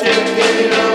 Check it.